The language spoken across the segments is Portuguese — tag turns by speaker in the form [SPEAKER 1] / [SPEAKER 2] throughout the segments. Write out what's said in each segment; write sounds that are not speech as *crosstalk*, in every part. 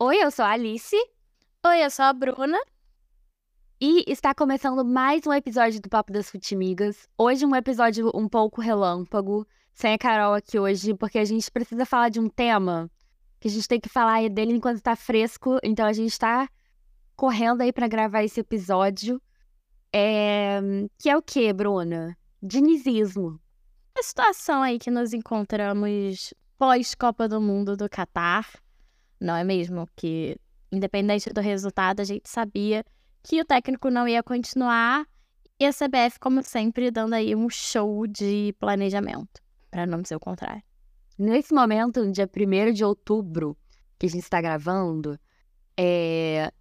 [SPEAKER 1] Oi, eu sou a Alice.
[SPEAKER 2] Oi, eu sou a Bruna.
[SPEAKER 1] E está começando mais um episódio do Papo das Futimigas. Hoje um episódio um pouco relâmpago, sem a Carol aqui hoje, porque a gente precisa falar de um tema que a gente tem que falar dele enquanto está fresco. Então a gente está correndo aí para gravar esse episódio. É... Que é o que, Bruna? Dinizismo.
[SPEAKER 2] A situação aí que nos encontramos pós-Copa do Mundo do Catar, não é mesmo? Que, independente do resultado, a gente sabia que o técnico não ia continuar e a CBF, como sempre, dando aí um show de planejamento, para não dizer o contrário.
[SPEAKER 1] Nesse momento, no dia 1 de outubro, que a gente está gravando, é...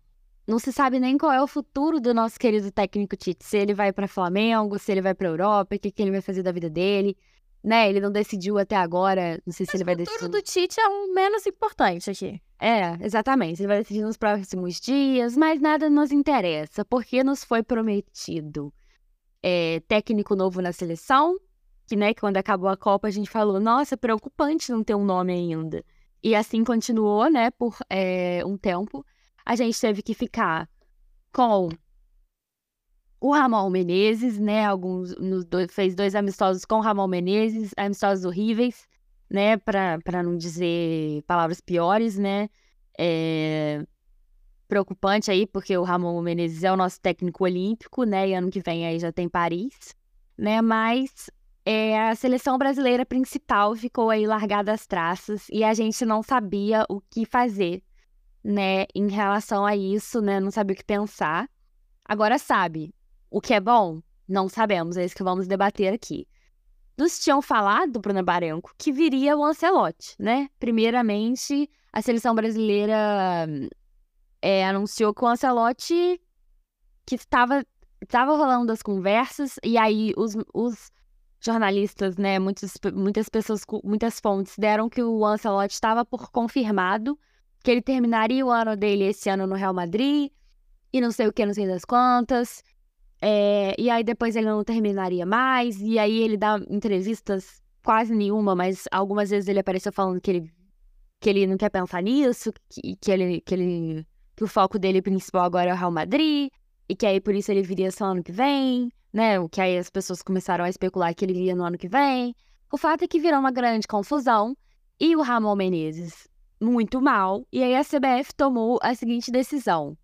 [SPEAKER 1] não se sabe nem qual é o futuro do nosso querido técnico Tite. Se ele vai para Flamengo, se ele vai para Europa, o que, que ele vai fazer da vida dele né? Ele não decidiu até agora. Não sei se
[SPEAKER 2] Mas
[SPEAKER 1] ele vai
[SPEAKER 2] o
[SPEAKER 1] decidir.
[SPEAKER 2] futuro do Tite é o menos importante aqui.
[SPEAKER 1] É, exatamente. Ele vai decidir nos próximos dias, mas nada nos interessa, porque nos foi prometido é, técnico novo na seleção, que, né, quando acabou a Copa a gente falou, nossa, preocupante não ter um nome ainda. E assim continuou, né, por é, um tempo. A gente teve que ficar com o Ramon Menezes, né? Alguns fez dois amistosos com o Ramon Menezes, amistosos horríveis, né? Para não dizer palavras piores, né? É preocupante aí, porque o Ramon Menezes é o nosso técnico olímpico, né? E ano que vem aí já tem Paris, né? Mas é, a seleção brasileira principal ficou aí largada às traças e a gente não sabia o que fazer, né? Em relação a isso, né? Não sabia o que pensar. Agora sabe, o que é bom? Não sabemos, é isso que vamos debater aqui. Nos tinham falado, Bruna Baranco, que viria o Ancelotti, né? Primeiramente, a seleção brasileira é, anunciou que o Ancelotti que estava, estava rolando as conversas, e aí os, os jornalistas, né, muitas, muitas pessoas, muitas fontes deram que o Ancelotti estava por confirmado, que ele terminaria o ano dele esse ano no Real Madrid, e não sei o que, não sei das quantas, é, e aí depois ele não terminaria mais, e aí ele dá entrevistas quase nenhuma, mas algumas vezes ele apareceu falando que ele, que ele não quer pensar nisso, que, que, ele, que, ele, que o foco dele principal agora é o Real Madrid, e que aí por isso ele viria só ano que vem, né? O que aí as pessoas começaram a especular que ele viria no ano que vem. O fato é que virou uma grande confusão, e o Ramon Menezes muito mal, e aí a CBF tomou a seguinte decisão.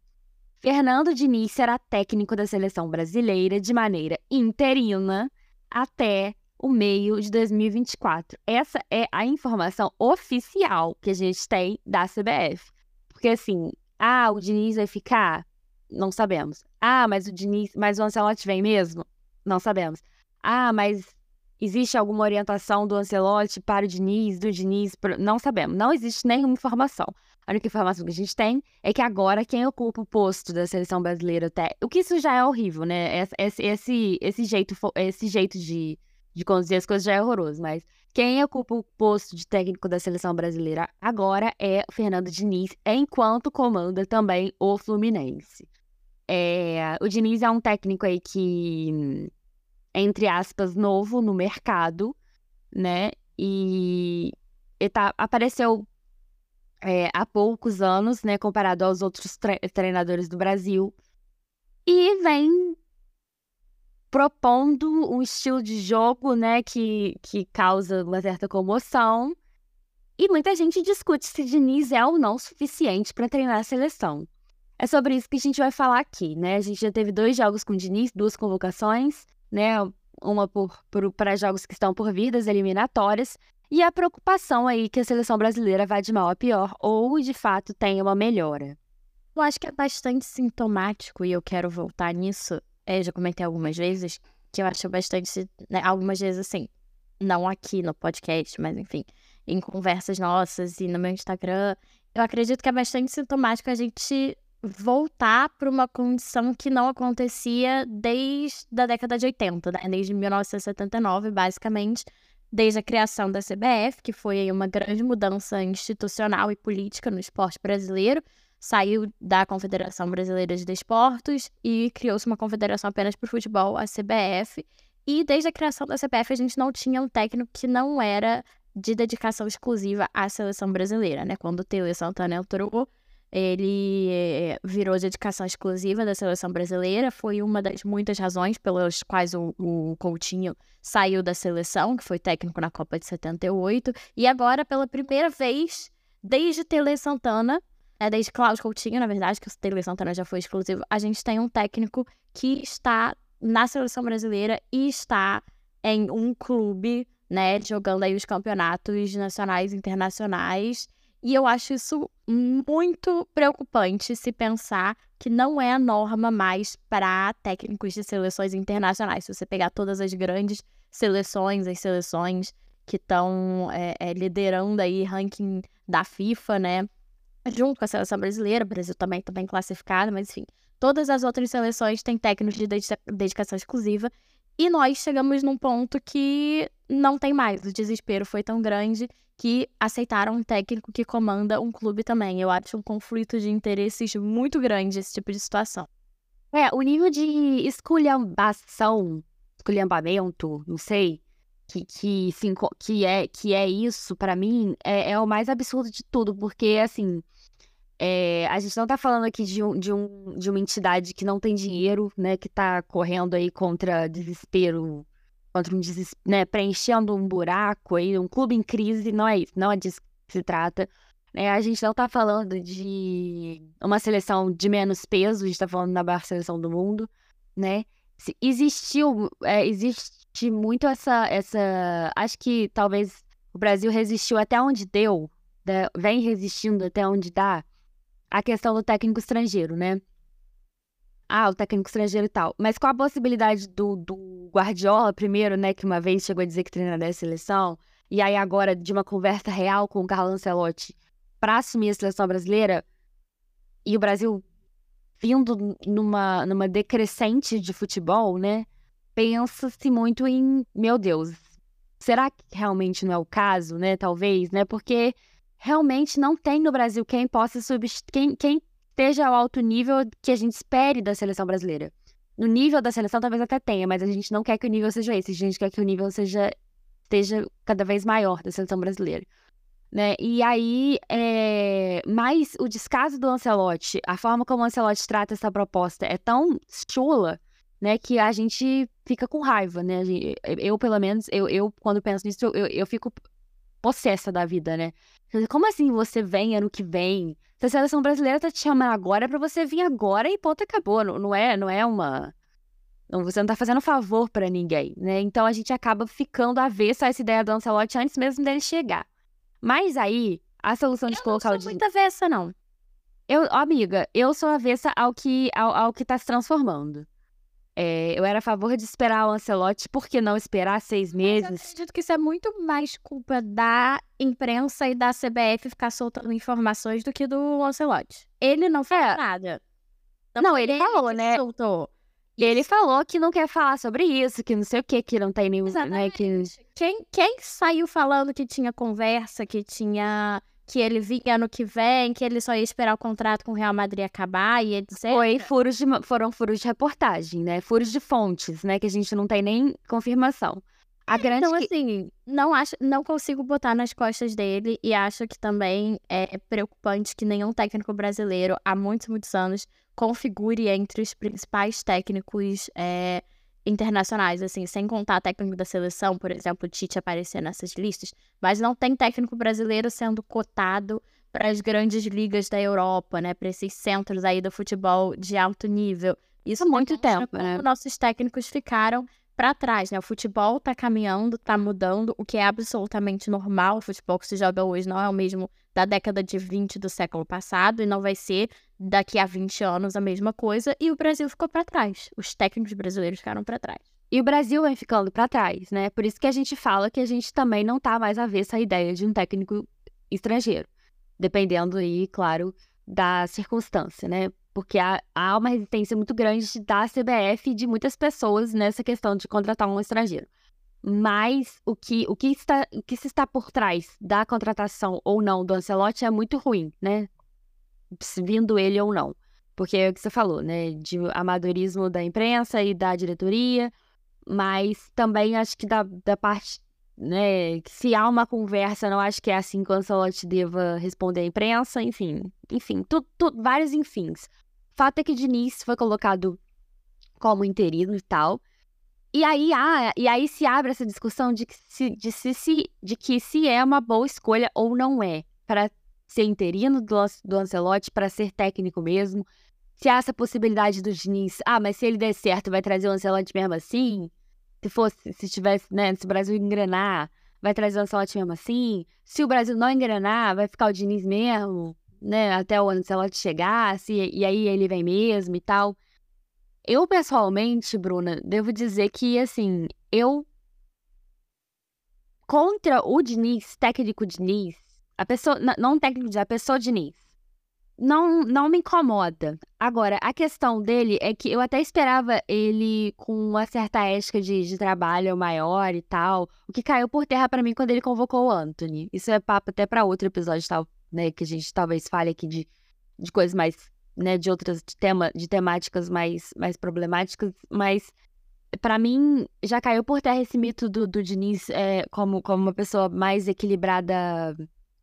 [SPEAKER 1] Fernando Diniz será técnico da seleção brasileira de maneira interina até o meio de 2024. Essa é a informação oficial que a gente tem da CBF. Porque assim, ah, o Diniz vai ficar? Não sabemos. Ah, mas o Diniz, mas o Ancelotti vem mesmo? Não sabemos. Ah, mas existe alguma orientação do Ancelotti para o Diniz, do Diniz? Não sabemos. Não existe nenhuma informação. A única informação que a gente tem é que agora quem ocupa o posto da seleção brasileira até. O que isso já é horrível, né? Esse, esse, esse jeito, esse jeito de, de conduzir as coisas já é horroroso, mas quem ocupa o posto de técnico da seleção brasileira agora é Fernando Diniz, enquanto comanda também o Fluminense. É, o Diniz é um técnico aí que, entre aspas, novo no mercado, né? E ele tá, apareceu é, há poucos anos, né, comparado aos outros tre treinadores do Brasil, e vem propondo um estilo de jogo, né, que, que causa uma certa comoção, e muita gente discute se Diniz é ou não suficiente para treinar a seleção. É sobre isso que a gente vai falar aqui, né? A gente já teve dois jogos com Diniz, duas convocações, né? Uma para jogos que estão por vir das eliminatórias, e a preocupação aí que a seleção brasileira vai de mal a pior ou de fato tem uma melhora.
[SPEAKER 2] Eu acho que é bastante sintomático e eu quero voltar nisso. Eu já comentei algumas vezes que eu acho bastante, né, algumas vezes assim, não aqui no podcast, mas enfim, em conversas nossas e no meu Instagram, eu acredito que é bastante sintomático a gente voltar para uma condição que não acontecia desde a década de 80, né? desde 1979, basicamente, desde a criação da CBF, que foi uma grande mudança institucional e política no esporte brasileiro, saiu da Confederação Brasileira de Desportos e criou-se uma confederação apenas para o futebol, a CBF. E desde a criação da CBF a gente não tinha um técnico que não era de dedicação exclusiva à seleção brasileira, né? Quando o Tele Santana entrou, ele eh, virou dedicação exclusiva da seleção brasileira. Foi uma das muitas razões pelas quais o, o Coutinho saiu da seleção, que foi técnico na Copa de 78. E agora, pela primeira vez, desde Tele Santana, é desde Cláudio Coutinho, na verdade, que o Tele Santana já foi exclusivo, a gente tem um técnico que está na seleção brasileira e está em um clube, né, jogando aí os campeonatos nacionais e internacionais. E eu acho isso muito preocupante se pensar que não é a norma mais para técnicos de seleções internacionais. Se você pegar todas as grandes seleções, as seleções que estão é, é, liderando aí ranking da FIFA, né? Junto com a seleção brasileira, o Brasil também está bem classificado, mas enfim, todas as outras seleções têm técnicos de dedicação exclusiva e nós chegamos num ponto que não tem mais. O desespero foi tão grande que aceitaram um técnico que comanda um clube também. Eu acho um conflito de interesses muito grande esse tipo de situação.
[SPEAKER 1] É, o nível de esculhambação, esculhambamento, não sei, que, que, sim, que, é, que é isso, para mim, é, é o mais absurdo de tudo, porque, assim, é, a gente não tá falando aqui de, um, de, um, de uma entidade que não tem dinheiro, né? Que tá correndo aí contra desespero, contra um desespero, né? Preenchendo um buraco aí, um clube em crise, não é isso, não é disso que se trata. Né? A gente não tá falando de uma seleção de menos peso, a gente tá falando da maior seleção do mundo, né? Existiu, é, existe muito essa, essa. Acho que talvez o Brasil resistiu até onde deu, né? vem resistindo até onde dá a questão do técnico estrangeiro, né? Ah, o técnico estrangeiro e tal. Mas com a possibilidade do, do Guardiola, primeiro, né, que uma vez chegou a dizer que treinaria a seleção, e aí agora de uma conversa real com o Carlo Ancelotti para assumir a seleção brasileira, e o Brasil vindo numa, numa decrescente de futebol, né? Pensa-se muito em, meu Deus, será que realmente não é o caso, né? Talvez, né? Porque realmente não tem no Brasil quem possa quem, quem esteja ao alto nível que a gente espere da seleção brasileira. No nível da seleção talvez até tenha, mas a gente não quer que o nível seja esse, a gente quer que o nível seja esteja cada vez maior da seleção brasileira. Né? E aí, é... mas o descaso do Ancelotti, a forma como o Ancelotti trata essa proposta é tão chula, né, que a gente fica com raiva, né? Eu, pelo menos, eu, eu quando penso nisso, eu, eu fico possessa da vida, né? Como assim você vem ano que vem? Se a seleção brasileira tá te chamando agora, é pra você vir agora e ponto, acabou. Não, não é, não é uma. Não, você não tá fazendo favor para ninguém, né? Então a gente acaba ficando avessa a essa ideia do Ancelotti antes mesmo dele chegar. Mas aí, a solução de
[SPEAKER 2] eu
[SPEAKER 1] colocar
[SPEAKER 2] não
[SPEAKER 1] sou
[SPEAKER 2] o. muito avessa, não.
[SPEAKER 1] Eu, amiga, eu sou avessa ao que, ao, ao que tá se transformando. É, eu era a favor de esperar o Ancelotti, por que não esperar seis meses?
[SPEAKER 2] Mas eu acredito que isso é muito mais culpa da imprensa e da CBF ficar soltando informações do que do Ancelotti. Ele não fez é. nada.
[SPEAKER 1] Não, não ele, ele falou, né? Soltou. Ele falou que não quer falar sobre isso, que não sei o que, que não tem nenhum. Né, que...
[SPEAKER 2] quem, quem saiu falando que tinha conversa, que tinha que ele vinha ano que vem, que ele só ia esperar o contrato com o Real Madrid acabar e etc.
[SPEAKER 1] Foi furos de, foram furos de reportagem, né? Furos de fontes, né? Que a gente não tem nem confirmação.
[SPEAKER 2] A grande então, que... assim, não, acho, não consigo botar nas costas dele e acho que também é preocupante que nenhum técnico brasileiro, há muitos, muitos anos, configure entre os principais técnicos é, internacionais, assim, sem contar técnico da seleção, por exemplo, o Tite aparecer nessas listas, mas não tem técnico brasileiro sendo cotado para as grandes ligas da Europa, né, para esses centros aí do futebol de alto nível. Isso há muito tempo, né? Nossos técnicos ficaram para trás, né? O futebol está caminhando, está mudando, o que é absolutamente normal. O futebol que se joga hoje não é o mesmo da década de 20 do século passado e não vai ser daqui a 20 anos a mesma coisa. E o Brasil ficou para trás. Os técnicos brasileiros ficaram para trás.
[SPEAKER 1] E o Brasil vem ficando para trás, né? Por isso que a gente fala que a gente também não tá mais a ver essa ideia de um técnico estrangeiro. Dependendo aí, claro, da circunstância, né? porque há, há uma resistência muito grande da CBF e de muitas pessoas nessa questão de contratar um estrangeiro. Mas o que, o que, está, o que se está por trás da contratação ou não do Ancelotti é muito ruim, né? Vindo ele ou não. Porque é o que você falou, né? De amadorismo da imprensa e da diretoria, mas também acho que da, da parte, né? Se há uma conversa, não acho que é assim que o Ancelotti deva responder à imprensa, enfim. enfim, tu, tu, vários enfins. Fato é que Diniz foi colocado como interino e tal. E aí, ah, e aí se abre essa discussão de que se, de, se, se, de que se é uma boa escolha ou não é para ser interino do, do Ancelotti, para ser técnico mesmo. Se há essa possibilidade do Diniz, ah, mas se ele der certo, vai trazer o Ancelotti mesmo assim? Se fosse, se tivesse, né, se o Brasil engrenar, vai trazer o Ancelotti mesmo assim? Se o Brasil não engrenar, vai ficar o Diniz mesmo, né, até o Ancelotti chegar, se, e aí ele vem mesmo e tal. Eu, pessoalmente, Bruna, devo dizer que, assim, eu. Contra o Diniz, técnico Diniz, a pessoa. Não técnico Diniz, a pessoa Diniz. Não, não me incomoda. Agora, a questão dele é que eu até esperava ele com uma certa ética de, de trabalho maior e tal. O que caiu por terra para mim quando ele convocou o Anthony. Isso é papo até para outro episódio, tal, né? Que a gente talvez fale aqui de, de coisas mais né, de outras de tema, de temáticas mais, mais problemáticas, mas para mim já caiu por terra esse mito do, do Diniz é, como, como uma pessoa mais equilibrada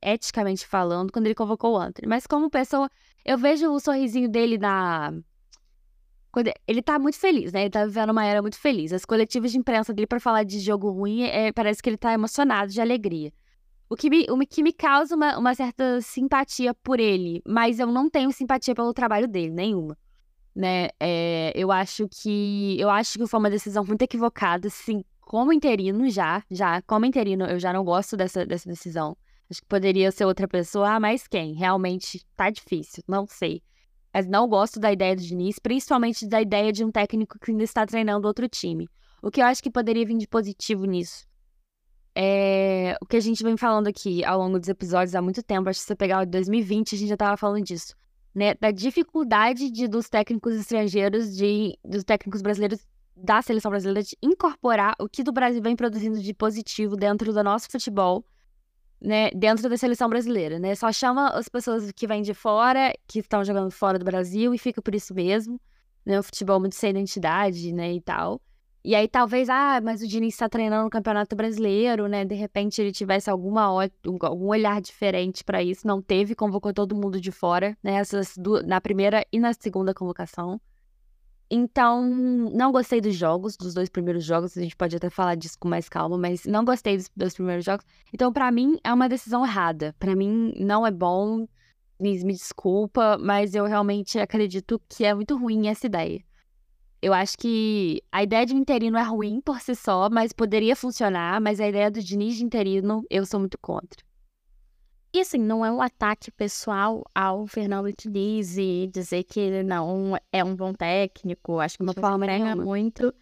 [SPEAKER 1] eticamente falando quando ele convocou o Anthony. Mas como pessoa, eu vejo o sorrisinho dele na. Quando ele tá muito feliz, né? Ele tá vivendo uma era muito feliz. As coletivas de imprensa dele para falar de jogo ruim, é, parece que ele tá emocionado de alegria. O que me, o que me causa uma, uma certa simpatia por ele, mas eu não tenho simpatia pelo trabalho dele, nenhuma. Né? É, eu acho que eu acho que foi uma decisão muito equivocada, sim, como interino já, já, como interino, eu já não gosto dessa, dessa decisão. Acho que poderia ser outra pessoa, ah, mas quem? Realmente tá difícil, não sei. Mas não gosto da ideia do Diniz, principalmente da ideia de um técnico que ainda está treinando outro time. O que eu acho que poderia vir de positivo nisso é, o que a gente vem falando aqui ao longo dos episódios há muito tempo, acho que se você pegar o 2020, a gente já estava falando disso, né? Da dificuldade de, dos técnicos estrangeiros, de, dos técnicos brasileiros da seleção brasileira de incorporar o que do Brasil vem produzindo de positivo dentro do nosso futebol, né? Dentro da seleção brasileira, né? Só chama as pessoas que vêm de fora, que estão jogando fora do Brasil e fica por isso mesmo, né? O futebol muito sem identidade, né? E tal. E aí talvez, ah, mas o Diniz está treinando no Campeonato Brasileiro, né? De repente ele tivesse alguma algum olhar diferente para isso. Não teve, convocou todo mundo de fora, né? Essas duas, na primeira e na segunda convocação. Então, não gostei dos jogos, dos dois primeiros jogos. A gente pode até falar disso com mais calma, mas não gostei dos dois primeiros jogos. Então, para mim, é uma decisão errada. Para mim, não é bom. Me, me desculpa, mas eu realmente acredito que é muito ruim essa ideia. Eu acho que a ideia de um interino é ruim por si só, mas poderia funcionar. Mas a ideia do Diniz de interino, eu sou muito contra.
[SPEAKER 2] E assim, não é um ataque pessoal ao Fernando Diniz e dizer que ele não é um bom técnico. Acho que uma forma pega muito.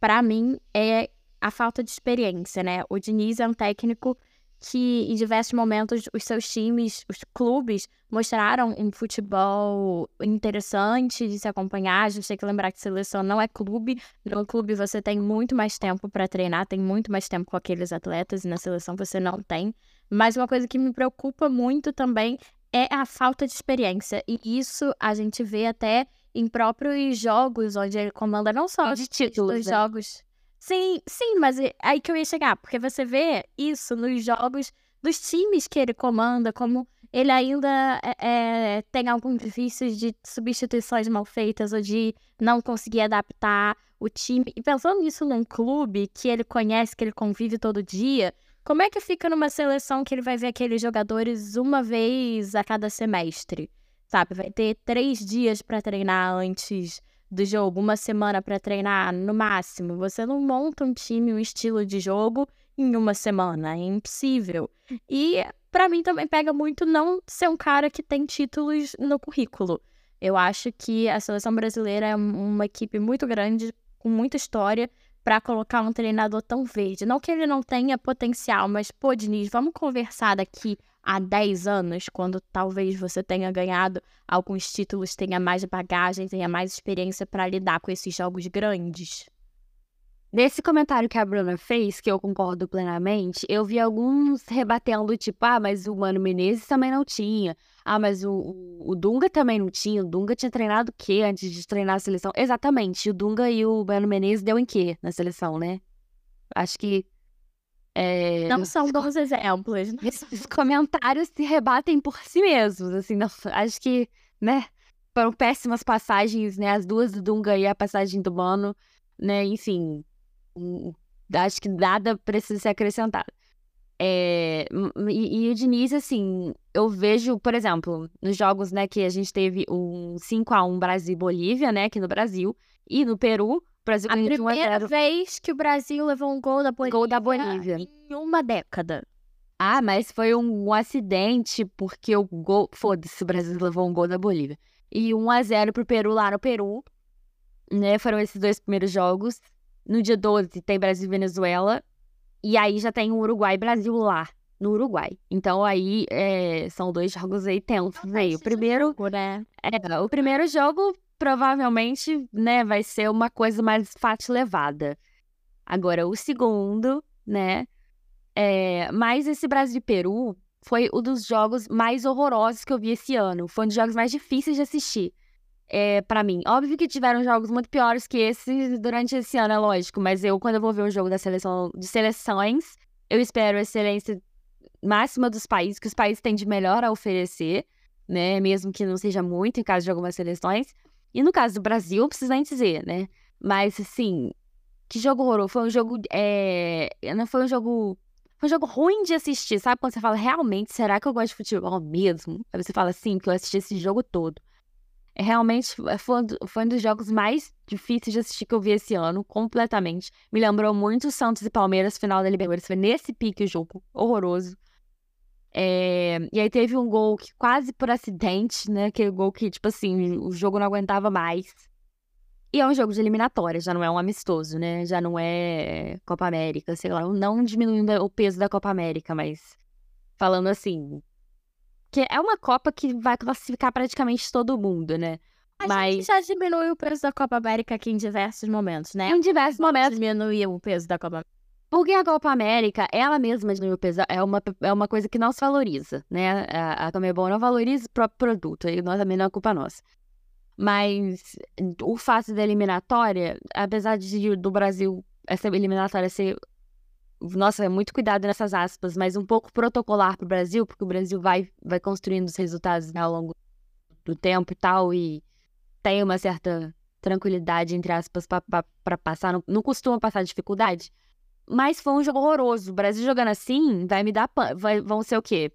[SPEAKER 2] Para mim, é a falta de experiência, né? O Diniz é um técnico que em diversos momentos os seus times, os clubes, mostraram um futebol interessante de se acompanhar. A gente tem que lembrar que seleção não é clube. No clube você tem muito mais tempo para treinar, tem muito mais tempo com aqueles atletas, e na seleção você não tem. Mas uma coisa que me preocupa muito também é a falta de experiência. E isso a gente vê até em próprios jogos, onde ele comanda não só
[SPEAKER 1] de títulos,
[SPEAKER 2] né? jogos Sim, sim, mas é aí que eu ia chegar, porque você vê isso nos jogos dos times que ele comanda, como ele ainda é, tem alguns vícios de substituições mal feitas ou de não conseguir adaptar o time. E pensando nisso num clube que ele conhece, que ele convive todo dia, como é que fica numa seleção que ele vai ver aqueles jogadores uma vez a cada semestre? Sabe, vai ter três dias para treinar antes do jogo, uma semana para treinar no máximo. Você não monta um time, um estilo de jogo em uma semana, é impossível. E para mim também pega muito não ser um cara que tem títulos no currículo. Eu acho que a seleção brasileira é uma equipe muito grande, com muita história, para colocar um treinador tão verde. Não que ele não tenha potencial, mas, pô, Diniz, vamos conversar daqui há 10 anos, quando talvez você tenha ganhado alguns títulos, tenha mais bagagem, tenha mais experiência para lidar com esses jogos grandes?
[SPEAKER 1] Nesse comentário que a Bruna fez, que eu concordo plenamente, eu vi alguns rebatendo, tipo, ah, mas o Mano Menezes também não tinha. Ah, mas o, o, Dunga também não tinha. O Dunga tinha treinado o quê antes de treinar a seleção? Exatamente. O Dunga e o Mano Menezes deu em quê na seleção, né? Acho que É...
[SPEAKER 2] Não são *laughs* bons exemplos. Né?
[SPEAKER 1] Esses comentários se rebatem por si mesmos, assim, não, acho que, né, foram péssimas passagens, né, as duas do Dunga e a passagem do Mano, né, enfim, acho que nada precisa ser acrescentado. É, e, e, o Diniz, assim, eu vejo, por exemplo, nos jogos, né, que a gente teve um 5 a 1 Brasil e Bolívia, né, aqui no Brasil, e no Peru, Brasil
[SPEAKER 2] a primeira vez que o Brasil levou um gol da Bolívia,
[SPEAKER 1] gol da Bolívia
[SPEAKER 2] em uma década.
[SPEAKER 1] Ah, mas foi um, um acidente, porque o gol. Foda-se, o Brasil levou um gol da Bolívia. E 1 a 0 pro Peru lá no Peru. Né? Foram esses dois primeiros jogos. No dia 12 tem Brasil e Venezuela. E aí já tem o Uruguai e Brasil lá, no Uruguai. Então aí é, são dois jogos aí tensos aí. O primeiro,
[SPEAKER 2] jogo, né?
[SPEAKER 1] é, o primeiro jogo provavelmente, né, vai ser uma coisa mais fácil levada. Agora o segundo, né? É, mas esse Brasil e Peru foi um dos jogos mais horrorosos que eu vi esse ano. Foi um dos jogos mais difíceis de assistir é, para mim. Óbvio que tiveram jogos muito piores que esse durante esse ano, é lógico, mas eu, quando eu vou ver um jogo da seleção de seleções, eu espero a excelência máxima dos países, que os países têm de melhor a oferecer, né? Mesmo que não seja muito em caso de algumas seleções. E no caso do Brasil, não precisa nem dizer, né? Mas, assim, que jogo horroroso. Foi um jogo. É... Não foi um jogo. Foi um jogo ruim de assistir, sabe? Quando você fala, realmente, será que eu gosto de futebol mesmo? Aí você fala, sim, porque eu assisti esse jogo todo. É realmente foi, foi um dos jogos mais difíceis de assistir que eu vi esse ano, completamente. Me lembrou muito Santos e Palmeiras, final da Libertadores. Foi nesse pique o jogo, horroroso. É... E aí teve um gol que quase por acidente, né? Aquele gol que, tipo assim, o jogo não aguentava mais. E é um jogo de eliminatória, já não é um amistoso, né? Já não é Copa América, sei lá. Não diminuindo o peso da Copa América, mas falando assim, que é uma Copa que vai classificar praticamente todo mundo, né?
[SPEAKER 2] A
[SPEAKER 1] Mas
[SPEAKER 2] gente já diminuiu o peso da Copa América aqui em diversos momentos, né?
[SPEAKER 1] em diversos momentos,
[SPEAKER 2] Diminuiu o peso da Copa
[SPEAKER 1] porque a Copa América, ela mesma peso, é uma, é uma coisa que não se valoriza, né? A, a Comebol não valoriza o próprio produto, e nós também não é culpa nossa. Mas o fato da eliminatória, apesar de do Brasil, essa eliminatória ser nossa, é muito cuidado nessas aspas, mas um pouco protocolar para o Brasil, porque o Brasil vai, vai construindo os resultados né, ao longo do tempo e tal, e tem uma certa tranquilidade, entre aspas, para passar. Não, não costuma passar dificuldade. Mas foi um jogo horroroso. O Brasil jogando assim vai me dar. Vai, vão ser o quê?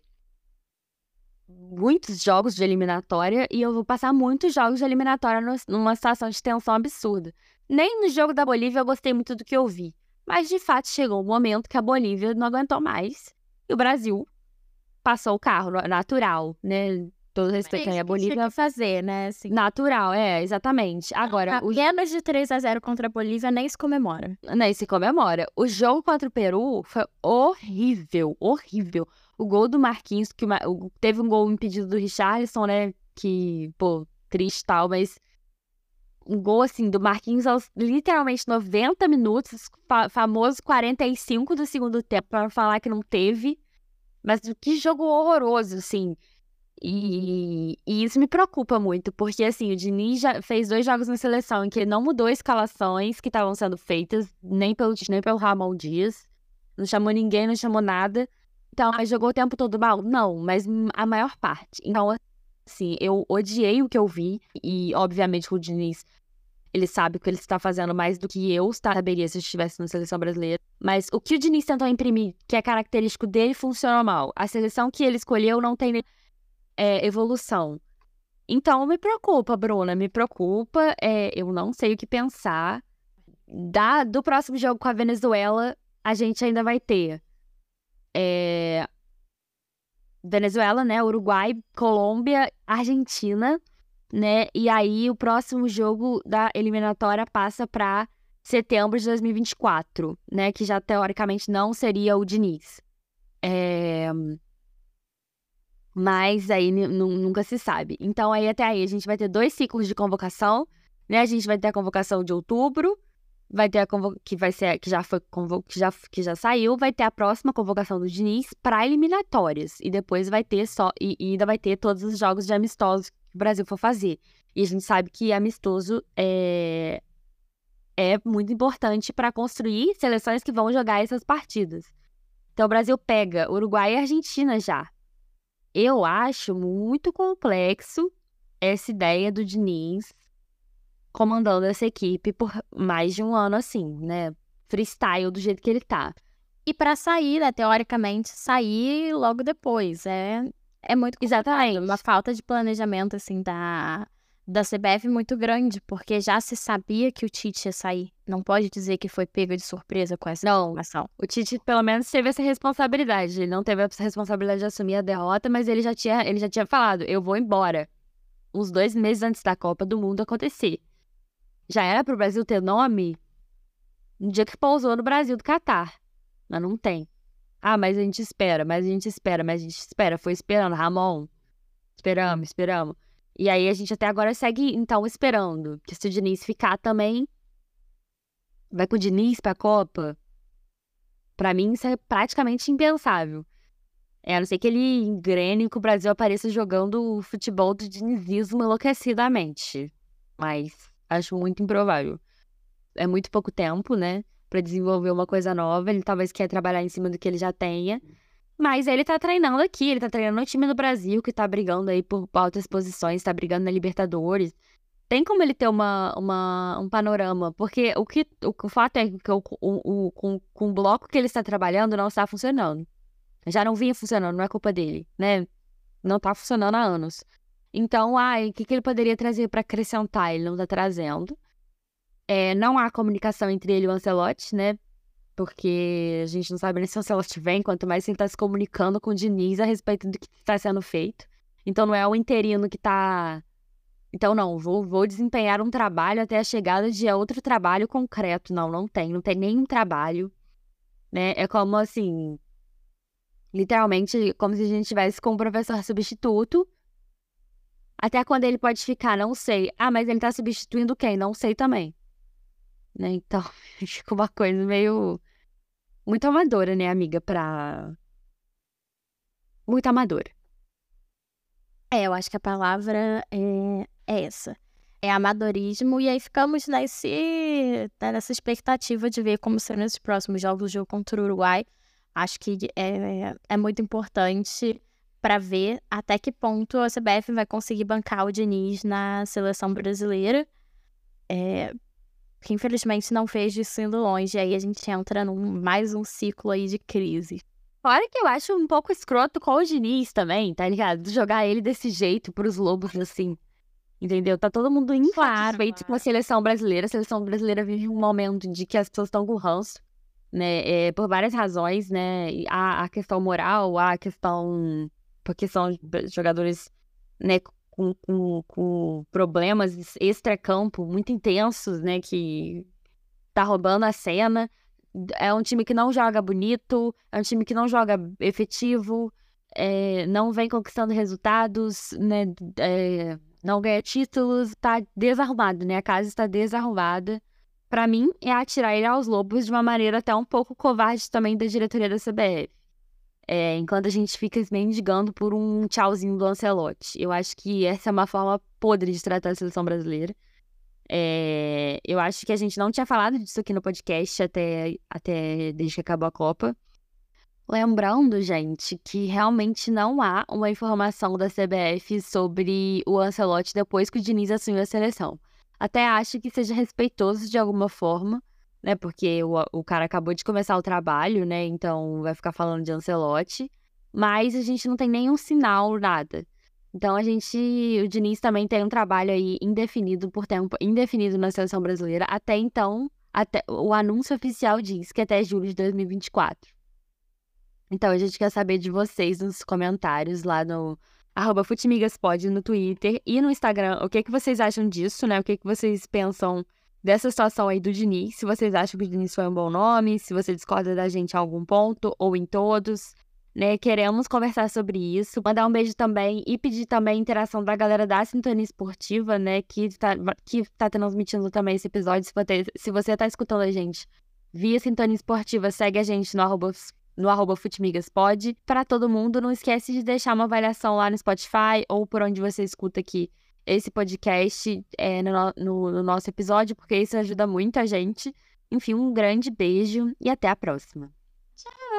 [SPEAKER 1] Muitos jogos de eliminatória e eu vou passar muitos jogos de eliminatória numa situação de tensão absurda. Nem no jogo da Bolívia eu gostei muito do que eu vi. Mas de fato chegou um momento que a Bolívia não aguentou mais e o Brasil passou o carro natural, né? Todo respeito aí a Bolívia. Tinha
[SPEAKER 2] que fazer, né? Assim.
[SPEAKER 1] Natural, é, exatamente. Agora,
[SPEAKER 2] o menos de 3 a 0 contra a Bolívia nem se comemora.
[SPEAKER 1] Nem se comemora. O jogo contra o Peru foi horrível, horrível. O gol do Marquinhos, que teve um gol impedido do Richarlison, né? Que, pô, triste tal, mas um gol assim do Marquinhos aos literalmente 90 minutos, fa famoso 45 do segundo tempo, para falar que não teve. Mas que jogo horroroso, assim. E, e, isso me preocupa muito, porque assim, o Diniz já fez dois jogos na seleção em que ele não mudou escalações que estavam sendo feitas, nem pelo, nem pelo Ramon Dias. Não chamou ninguém, não chamou nada. Então, mas jogou o tempo todo mal? Não, mas a maior parte. Então, Assim, eu odiei o que eu vi. E, obviamente, o Diniz, ele sabe o que ele está fazendo mais do que eu saberia se eu estivesse na seleção brasileira. Mas o que o Diniz tentou imprimir, que é característico dele, funcionou mal. A seleção que ele escolheu não tem é, evolução. Então, me preocupa, Bruna, me preocupa. É, eu não sei o que pensar. Da, do próximo jogo com a Venezuela, a gente ainda vai ter é, Venezuela, né? Uruguai, Colômbia, Argentina, né? E aí o próximo jogo da eliminatória passa para setembro de 2024, né? Que já teoricamente não seria o Diniz. É... Mas aí nunca se sabe. Então aí até aí a gente vai ter dois ciclos de convocação, né? A gente vai ter a convocação de outubro vai ter a que vai ser que já foi que já que já saiu, vai ter a próxima convocação do Diniz para eliminatórias e depois vai ter só e, e, ainda vai ter todos os jogos de amistosos que o Brasil for fazer. E a gente sabe que amistoso é é muito importante para construir seleções que vão jogar essas partidas. Então o Brasil pega Uruguai e Argentina já. Eu acho muito complexo essa ideia do Diniz comandando essa equipe por mais de um ano assim, né? Freestyle do jeito que ele tá.
[SPEAKER 2] E para sair, né, teoricamente, sair logo depois. É, é muito complicado. Exatamente. Uma falta de planejamento, assim, da, da CBF muito grande, porque já se sabia que o Tite ia sair. Não pode dizer que foi pego de surpresa com essa
[SPEAKER 1] não,
[SPEAKER 2] informação.
[SPEAKER 1] O Tite, pelo menos, teve essa responsabilidade. Ele não teve essa responsabilidade de assumir a derrota, mas ele já tinha, ele já tinha falado: eu vou embora. Uns dois meses antes da Copa do Mundo acontecer. Já era para o Brasil ter nome no dia que pousou no Brasil do Catar. Mas não tem. Ah, mas a gente espera, mas a gente espera, mas a gente espera. Foi esperando, Ramon. Esperamos, esperamos. E aí a gente até agora segue, então, esperando. Que se o Diniz ficar também. Vai com o Diniz pra Copa? Pra mim, isso é praticamente impensável. É, a não ser que ele engrene que o Brasil apareça jogando o futebol do dinizismo enlouquecidamente. Mas acho muito improvável. É muito pouco tempo, né? para desenvolver uma coisa nova. Ele talvez quer trabalhar em cima do que ele já tenha. Mas ele tá treinando aqui, ele tá treinando no time do Brasil, que tá brigando aí por altas posições, tá brigando na Libertadores. Tem como ele ter uma, uma, um panorama, porque o que o, o fato é que o, o, o, com, com o bloco que ele está trabalhando não está funcionando. Já não vinha funcionando, não é culpa dele, né? Não tá funcionando há anos. Então, ai, o que, que ele poderia trazer para acrescentar? Ele não tá trazendo. É, não há comunicação entre ele e o Ancelotti, né? Porque a gente não sabe nem se Ancelotti vem, quanto mais ele está se comunicando com o Diniz a respeito do que está sendo feito. Então não é o interino que está. Então, não, vou, vou desempenhar um trabalho até a chegada de outro trabalho concreto. Não, não tem, não tem nenhum trabalho. Né? É como assim. Literalmente, como se a gente tivesse com um professor substituto. Até quando ele pode ficar, não sei. Ah, mas ele está substituindo quem? Não sei também né? Então, *laughs* fica uma coisa meio. Muito amadora, né, amiga? Pra. Muito amadora.
[SPEAKER 2] É, eu acho que a palavra é, é essa. É amadorismo, e aí ficamos nesse, né, nessa expectativa de ver como serão esses próximos jogos, jogo contra o Uruguai. Acho que é, é muito importante para ver até que ponto a CBF vai conseguir bancar o Diniz na seleção brasileira. É, que infelizmente não fez disso indo longe. E aí a gente entra num mais um ciclo aí de crise.
[SPEAKER 1] Fora que eu acho um pouco escroto com o Diniz também, tá ligado? Jogar ele desse jeito pros lobos, assim. Entendeu? Tá todo mundo insatisfeito claro, com a seleção brasileira. A seleção brasileira vive um momento de que as pessoas estão com ranço, né? É, por várias razões, né? Há a questão moral, há a questão. Porque são jogadores, né, com, com, com problemas extra-campo muito intensos, né? Que tá roubando a cena. É um time que não joga bonito, é um time que não joga efetivo, é, não vem conquistando resultados, né? É, não ganha títulos, tá desarrumado, né? A casa está desarrumada. Para mim, é atirar ele aos lobos de uma maneira até um pouco covarde também da diretoria da CBF. É, enquanto a gente fica mendigando por um tchauzinho do Ancelotti. Eu acho que essa é uma forma podre de tratar a seleção brasileira. É, eu acho que a gente não tinha falado disso aqui no podcast até, até desde que acabou a Copa. Lembrando, gente, que realmente não há uma informação da CBF sobre o Ancelotti depois que o Diniz assumiu a seleção. Até acho que seja respeitoso de alguma forma, né? Porque o, o cara acabou de começar o trabalho, né? Então vai ficar falando de Ancelotti. Mas a gente não tem nenhum sinal, nada. Então a gente. O Diniz também tem um trabalho aí indefinido por tempo indefinido na seleção brasileira. Até então, até, o anúncio oficial diz que até julho de 2024. Então a gente quer saber de vocês nos comentários lá no arroba Futimigaspod no Twitter e no Instagram. O que, que vocês acham disso, né? O que, que vocês pensam dessa situação aí do Diniz, se vocês acham que o Diniz foi um bom nome, se você discorda da gente em algum ponto ou em todos, né? Queremos conversar sobre isso, mandar um beijo também e pedir também a interação da galera da Sintonia Esportiva, né, que tá, que tá transmitindo também esse episódio. Se você, se você tá escutando a gente via Sintonia Esportiva, segue a gente no arroba no arroba Futimigaspod. Para todo mundo, não esquece de deixar uma avaliação lá no Spotify ou por onde você escuta aqui esse podcast é, no, no, no nosso episódio, porque isso ajuda muito a gente. Enfim, um grande beijo e até a próxima.
[SPEAKER 2] Tchau!